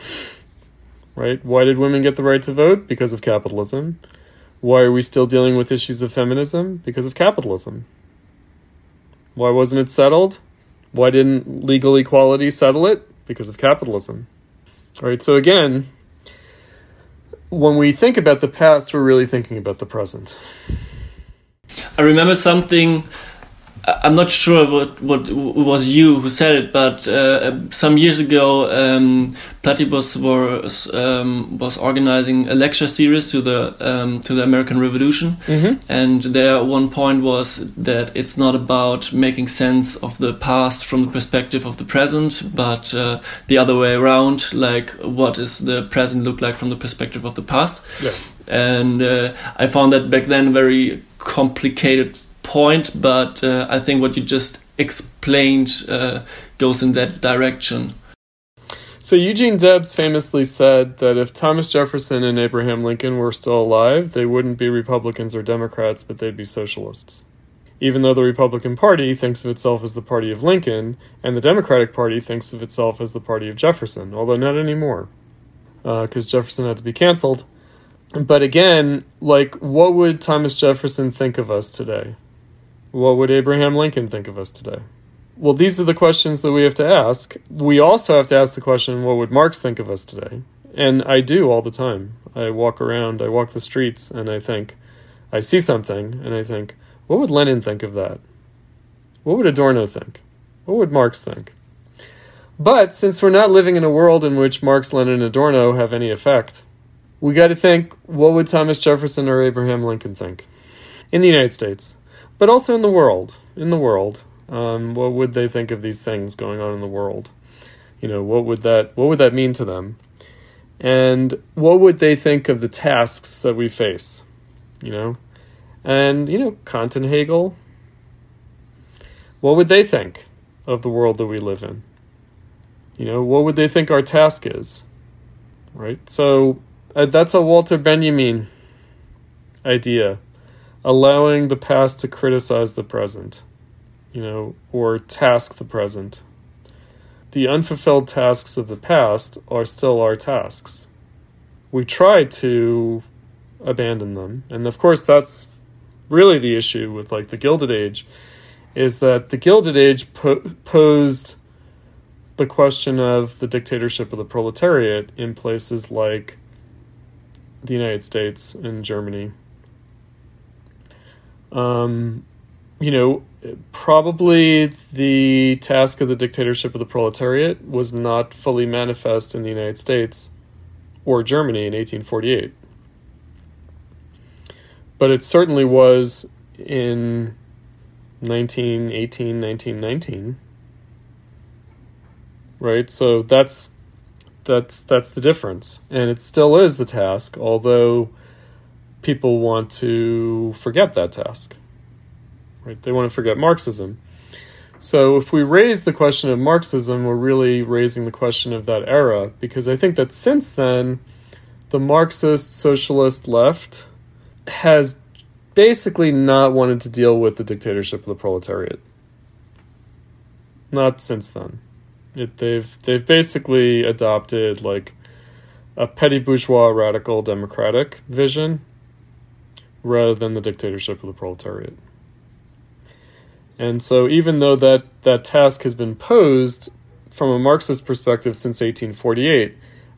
Right? Why did women get the right to vote? Because of capitalism. Why are we still dealing with issues of feminism? Because of capitalism. Why wasn't it settled? Why didn't legal equality settle it? Because of capitalism. All right, so again, when we think about the past, we're really thinking about the present. I remember something I'm not sure what what was you who said it, but uh, some years ago, um, Platypus was um, was organizing a lecture series to the um, to the American Revolution, mm -hmm. and there one point was that it's not about making sense of the past from the perspective of the present, but uh, the other way around. Like, what is the present look like from the perspective of the past? Yes. And uh, I found that back then very complicated point, but uh, I think what you just explained uh, goes in that direction. So Eugene Debs famously said that if Thomas Jefferson and Abraham Lincoln were still alive, they wouldn't be Republicans or Democrats, but they'd be socialists. Even though the Republican Party thinks of itself as the party of Lincoln, and the Democratic Party thinks of itself as the party of Jefferson, although not anymore, because uh, Jefferson had to be canceled. But again, like, what would Thomas Jefferson think of us today? What would Abraham Lincoln think of us today? Well, these are the questions that we have to ask. We also have to ask the question, what would Marx think of us today? And I do all the time. I walk around, I walk the streets, and I think, I see something, and I think, what would Lenin think of that? What would Adorno think? What would Marx think? But since we're not living in a world in which Marx, Lenin, and Adorno have any effect, we got to think what would Thomas Jefferson or Abraham Lincoln think? In the United States, but also in the world. In the world, um, what would they think of these things going on in the world? You know, what would that what would that mean to them? And what would they think of the tasks that we face? You know, and you know, Kant and Hegel. What would they think of the world that we live in? You know, what would they think our task is? Right. So uh, that's a Walter Benjamin idea allowing the past to criticize the present, you know, or task the present. The unfulfilled tasks of the past are still our tasks. We try to abandon them. And of course, that's really the issue with like the Gilded Age is that the Gilded Age po- posed the question of the dictatorship of the proletariat in places like the United States and Germany um, you know, probably the task of the dictatorship of the proletariat was not fully manifest in the United States or Germany in 1848. But it certainly was in 1918, 1919. Right? So that's that's that's the difference. And it still is the task, although people want to forget that task. Right? They want to forget Marxism. So if we raise the question of Marxism, we're really raising the question of that era because I think that since then, the Marxist socialist left has basically not wanted to deal with the dictatorship of the proletariat. Not since then. It, they've they've basically adopted like a petty bourgeois radical democratic vision rather than the dictatorship of the proletariat. And so, even though that, that task has been posed from a Marxist perspective since 1848,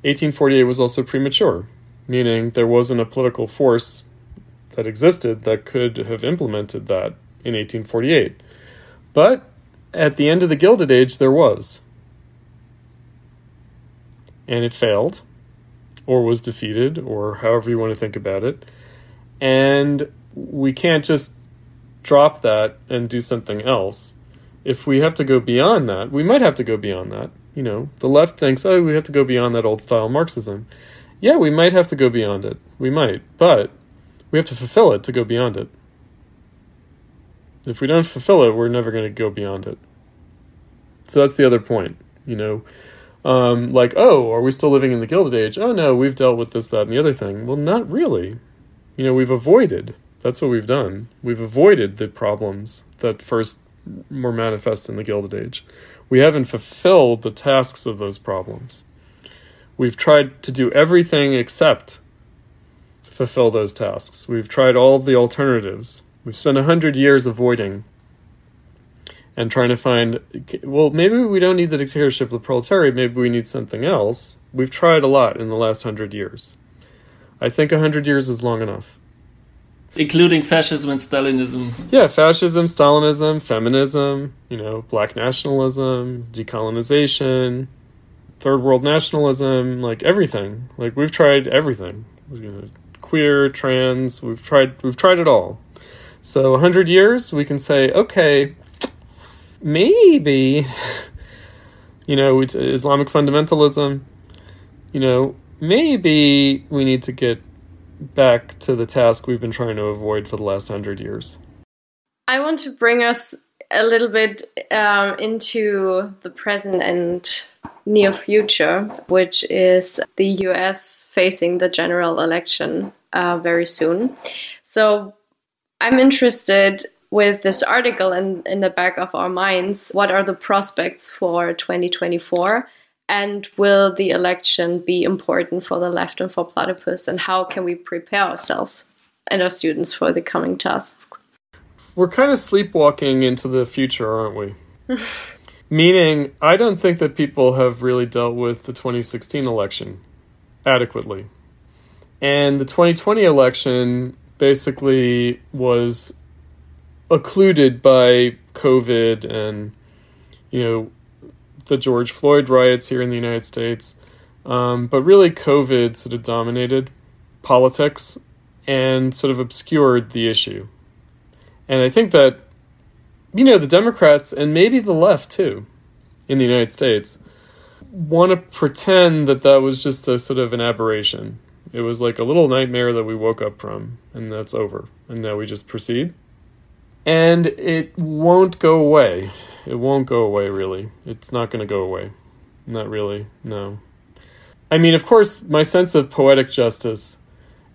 1848 was also premature, meaning there wasn't a political force that existed that could have implemented that in 1848. But at the end of the Gilded Age, there was. And it failed, or was defeated, or however you want to think about it. And we can't just drop that and do something else. If we have to go beyond that, we might have to go beyond that. You know, the left thinks, oh, we have to go beyond that old style Marxism. Yeah, we might have to go beyond it. We might. But we have to fulfill it to go beyond it. If we don't fulfill it, we're never going to go beyond it. So that's the other point. You know, um, like, oh, are we still living in the Gilded Age? Oh, no, we've dealt with this, that, and the other thing. Well, not really. You know, we've avoided. That's what we've done. We've avoided the problems that first were manifest in the Gilded Age. We haven't fulfilled the tasks of those problems. We've tried to do everything except fulfill those tasks. We've tried all the alternatives. We've spent a hundred years avoiding and trying to find well, maybe we don't need the dictatorship of the proletariat, maybe we need something else. We've tried a lot in the last hundred years. I think a hundred years is long enough. Including fascism and Stalinism. Yeah, fascism, Stalinism, feminism, you know, black nationalism, decolonization, third world nationalism, like everything. Like we've tried everything. You know, queer, trans, we've tried we've tried it all. So 100 years we can say, okay, maybe, you know, it's Islamic fundamentalism, you know, maybe we need to get back to the task we've been trying to avoid for the last hundred years. I want to bring us a little bit um, into the present and near future, which is the US facing the general election uh, very soon. So I'm interested with this article in, in the back of our minds, what are the prospects for 2024? And will the election be important for the left and for platypus? And how can we prepare ourselves and our students for the coming tasks? We're kind of sleepwalking into the future, aren't we? Meaning, I don't think that people have really dealt with the 2016 election adequately. And the 2020 election basically was occluded by COVID and, you know, the George Floyd riots here in the United States. Um, but really, COVID sort of dominated politics and sort of obscured the issue. And I think that, you know, the Democrats and maybe the left too in the United States want to pretend that that was just a sort of an aberration. It was like a little nightmare that we woke up from, and that's over. And now we just proceed. And it won't go away. It won't go away, really. It's not going to go away. Not really, no. I mean, of course, my sense of poetic justice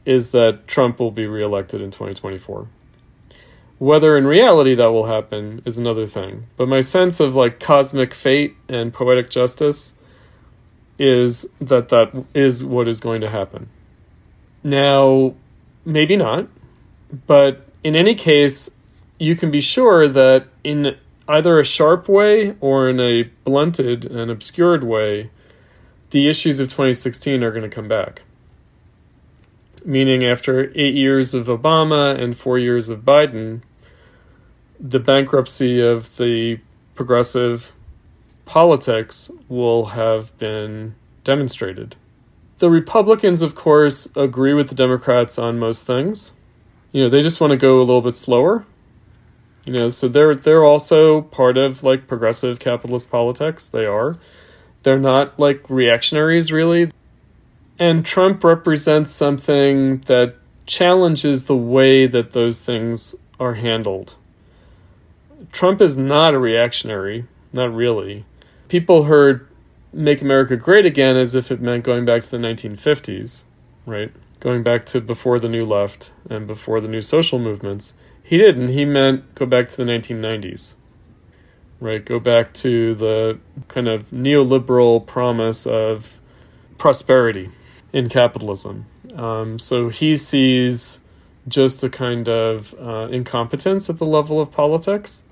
is that Trump will be reelected in 2024. Whether in reality that will happen is another thing. But my sense of like cosmic fate and poetic justice is that that is what is going to happen. Now, maybe not, but in any case, you can be sure that in either a sharp way or in a blunted and obscured way, the issues of 2016 are going to come back. Meaning, after eight years of Obama and four years of Biden, the bankruptcy of the progressive politics will have been demonstrated. The Republicans, of course, agree with the Democrats on most things. You know, they just want to go a little bit slower. You know, so they're they're also part of like progressive capitalist politics. They are. They're not like reactionaries really. And Trump represents something that challenges the way that those things are handled. Trump is not a reactionary, not really. People heard make America great again as if it meant going back to the 1950s, right? Going back to before the new left and before the new social movements. He didn't. He meant go back to the 1990s, right? Go back to the kind of neoliberal promise of prosperity in capitalism. Um, so he sees just a kind of uh, incompetence at the level of politics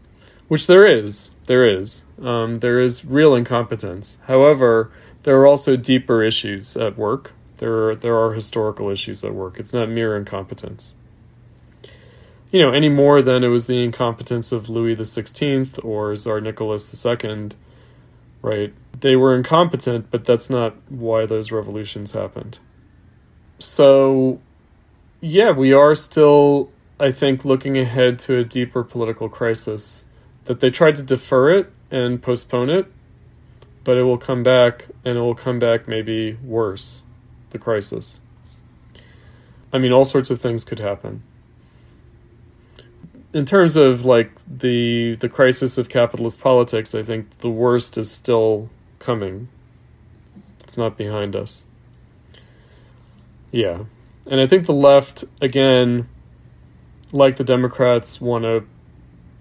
which there is. There is. Um, there is real incompetence. However, there are also deeper issues at work. There are, there are historical issues at work. It's not mere incompetence. You know, any more than it was the incompetence of Louis XVI or Tsar Nicholas II, right? They were incompetent, but that's not why those revolutions happened. So, yeah, we are still, I think, looking ahead to a deeper political crisis. That they tried to defer it and postpone it, but it will come back, and it will come back maybe worse, the crisis. I mean, all sorts of things could happen. In terms of like the the crisis of capitalist politics, I think the worst is still coming. It's not behind us. Yeah. And I think the left, again, like the Democrats, want to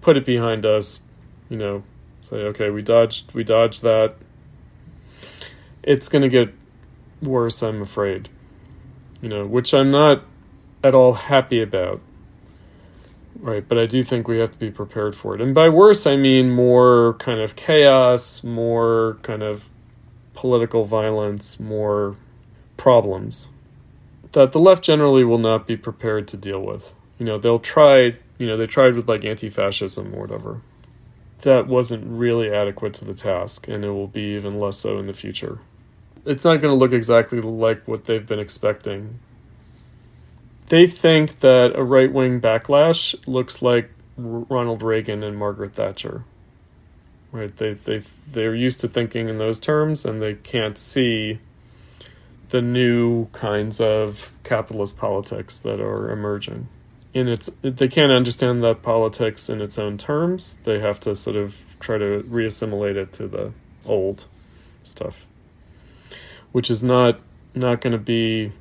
put it behind us, you know, say, okay, we dodged, we dodged that. It's going to get worse, I'm afraid, you know, which I'm not at all happy about. Right, but I do think we have to be prepared for it. And by worse, I mean more kind of chaos, more kind of political violence, more problems that the left generally will not be prepared to deal with. You know, they'll try, you know, they tried with like anti fascism or whatever. That wasn't really adequate to the task, and it will be even less so in the future. It's not going to look exactly like what they've been expecting. They think that a right wing backlash looks like Ronald Reagan and Margaret Thatcher. Right? They they they're used to thinking in those terms, and they can't see the new kinds of capitalist politics that are emerging. In its, they can't understand that politics in its own terms. They have to sort of try to reassimilate it to the old stuff, which is not not going to be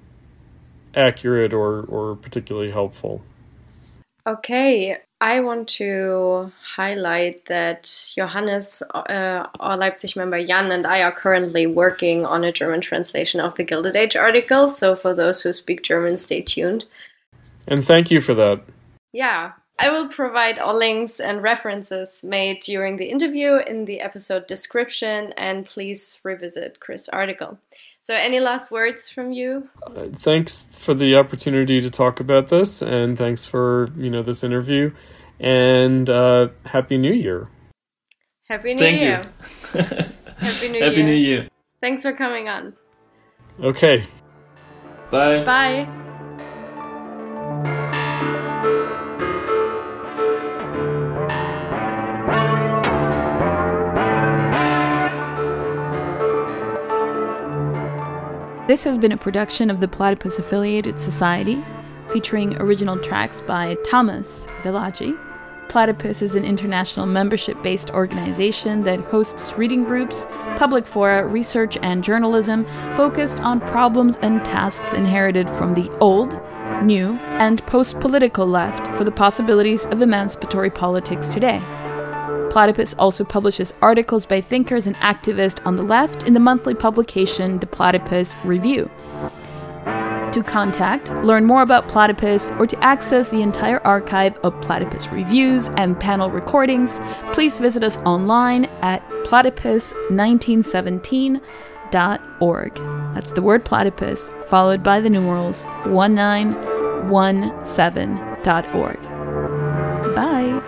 accurate or or particularly helpful. Okay, I want to highlight that Johannes, uh, our Leipzig member Jan, and I are currently working on a German translation of the Gilded Age article. So, for those who speak German, stay tuned. And thank you for that. Yeah. I will provide all links and references made during the interview in the episode description, and please revisit Chris' article. So, any last words from you? Uh, thanks for the opportunity to talk about this, and thanks for you know this interview, and uh, happy New Year. Happy New Thank Year. you. happy New Year. Happy Year. New Year. Thanks for coming on. Okay. Bye. Bye. This has been a production of the Platypus Affiliated Society, featuring original tracks by Thomas Villaci. Platypus is an international membership based organization that hosts reading groups, public fora, research, and journalism focused on problems and tasks inherited from the old, new, and post political left for the possibilities of emancipatory politics today. Platypus also publishes articles by thinkers and activists on the left in the monthly publication The Platypus Review. To contact, learn more about Platypus, or to access the entire archive of Platypus reviews and panel recordings, please visit us online at platypus1917.org. That's the word platypus, followed by the numerals 1917.org. Bye!